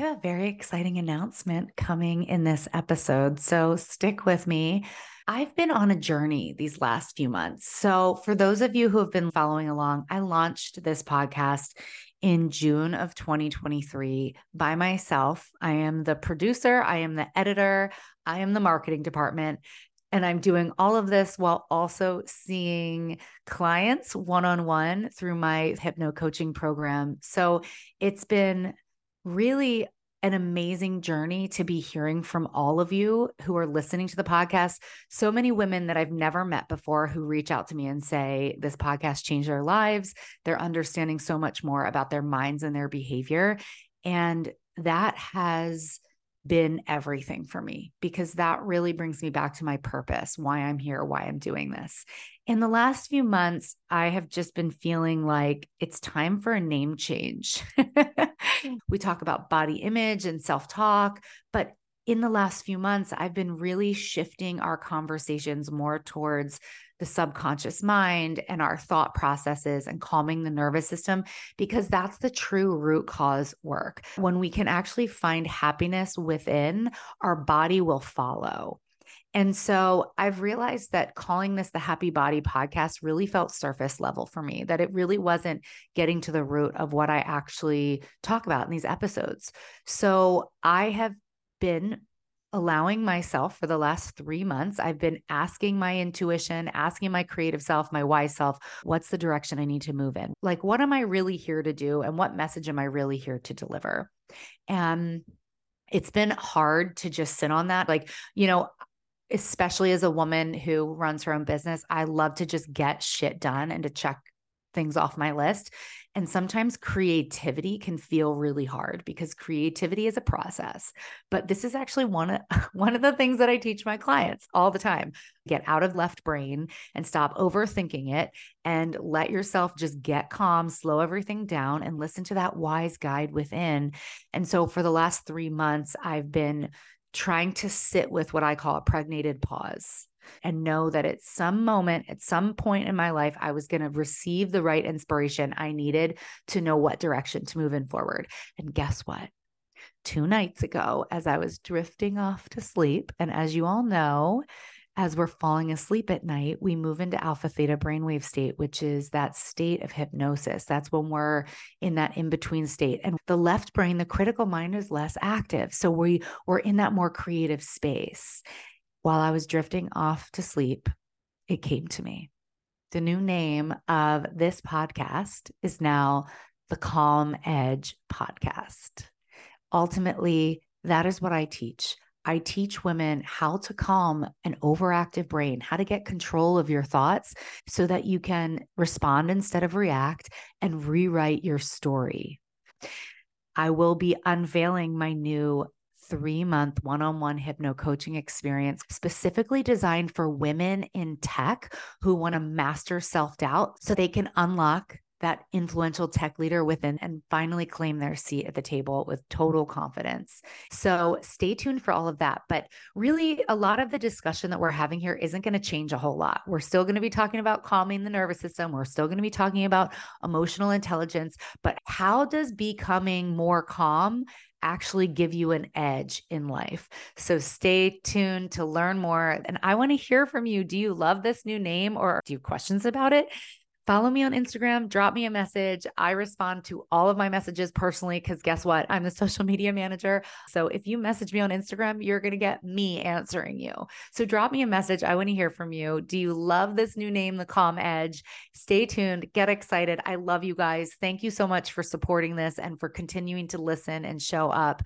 have a very exciting announcement coming in this episode. So stick with me. I've been on a journey these last few months. So, for those of you who have been following along, I launched this podcast in June of 2023 by myself. I am the producer, I am the editor, I am the marketing department. And I'm doing all of this while also seeing clients one on one through my hypno coaching program. So it's been really an amazing journey to be hearing from all of you who are listening to the podcast. So many women that I've never met before who reach out to me and say, This podcast changed their lives. They're understanding so much more about their minds and their behavior. And that has been everything for me because that really brings me back to my purpose, why I'm here, why I'm doing this. In the last few months, I have just been feeling like it's time for a name change. we talk about body image and self talk, but in the last few months, I've been really shifting our conversations more towards the subconscious mind and our thought processes and calming the nervous system because that's the true root cause work. When we can actually find happiness within, our body will follow. And so I've realized that calling this the Happy Body podcast really felt surface level for me, that it really wasn't getting to the root of what I actually talk about in these episodes. So I have been allowing myself for the last three months, I've been asking my intuition, asking my creative self, my wise self, what's the direction I need to move in? Like, what am I really here to do? And what message am I really here to deliver? And it's been hard to just sit on that. Like, you know, especially as a woman who runs her own business, I love to just get shit done and to check things off my list. And sometimes creativity can feel really hard because creativity is a process. But this is actually one of one of the things that I teach my clients all the time. Get out of left brain and stop overthinking it and let yourself just get calm, slow everything down and listen to that wise guide within. And so for the last 3 months I've been trying to sit with what I call a pregnated pause and know that at some moment, at some point in my life, I was going to receive the right inspiration I needed to know what direction to move in forward. And guess what? Two nights ago, as I was drifting off to sleep, and as you all know, as we're falling asleep at night, we move into alpha theta brainwave state, which is that state of hypnosis. That's when we're in that in between state. And the left brain, the critical mind is less active. So we, we're in that more creative space while I was drifting off to sleep, it came to me. The new name of this podcast is now the Calm Edge Podcast. Ultimately, that is what I teach. I teach women how to calm an overactive brain, how to get control of your thoughts so that you can respond instead of react and rewrite your story. I will be unveiling my new three month one on one hypno coaching experience specifically designed for women in tech who want to master self doubt so they can unlock that influential tech leader within and finally claim their seat at the table with total confidence. So stay tuned for all of that. But really, a lot of the discussion that we're having here isn't going to change a whole lot. We're still going to be talking about calming the nervous system. We're still going to be talking about emotional intelligence. But how does becoming more calm actually give you an edge in life. So stay tuned to learn more. And I want to hear from you. Do you love this new name or do you have questions about it? Follow me on Instagram, drop me a message. I respond to all of my messages personally because guess what? I'm the social media manager. So if you message me on Instagram, you're going to get me answering you. So drop me a message. I want to hear from you. Do you love this new name, The Calm Edge? Stay tuned, get excited. I love you guys. Thank you so much for supporting this and for continuing to listen and show up.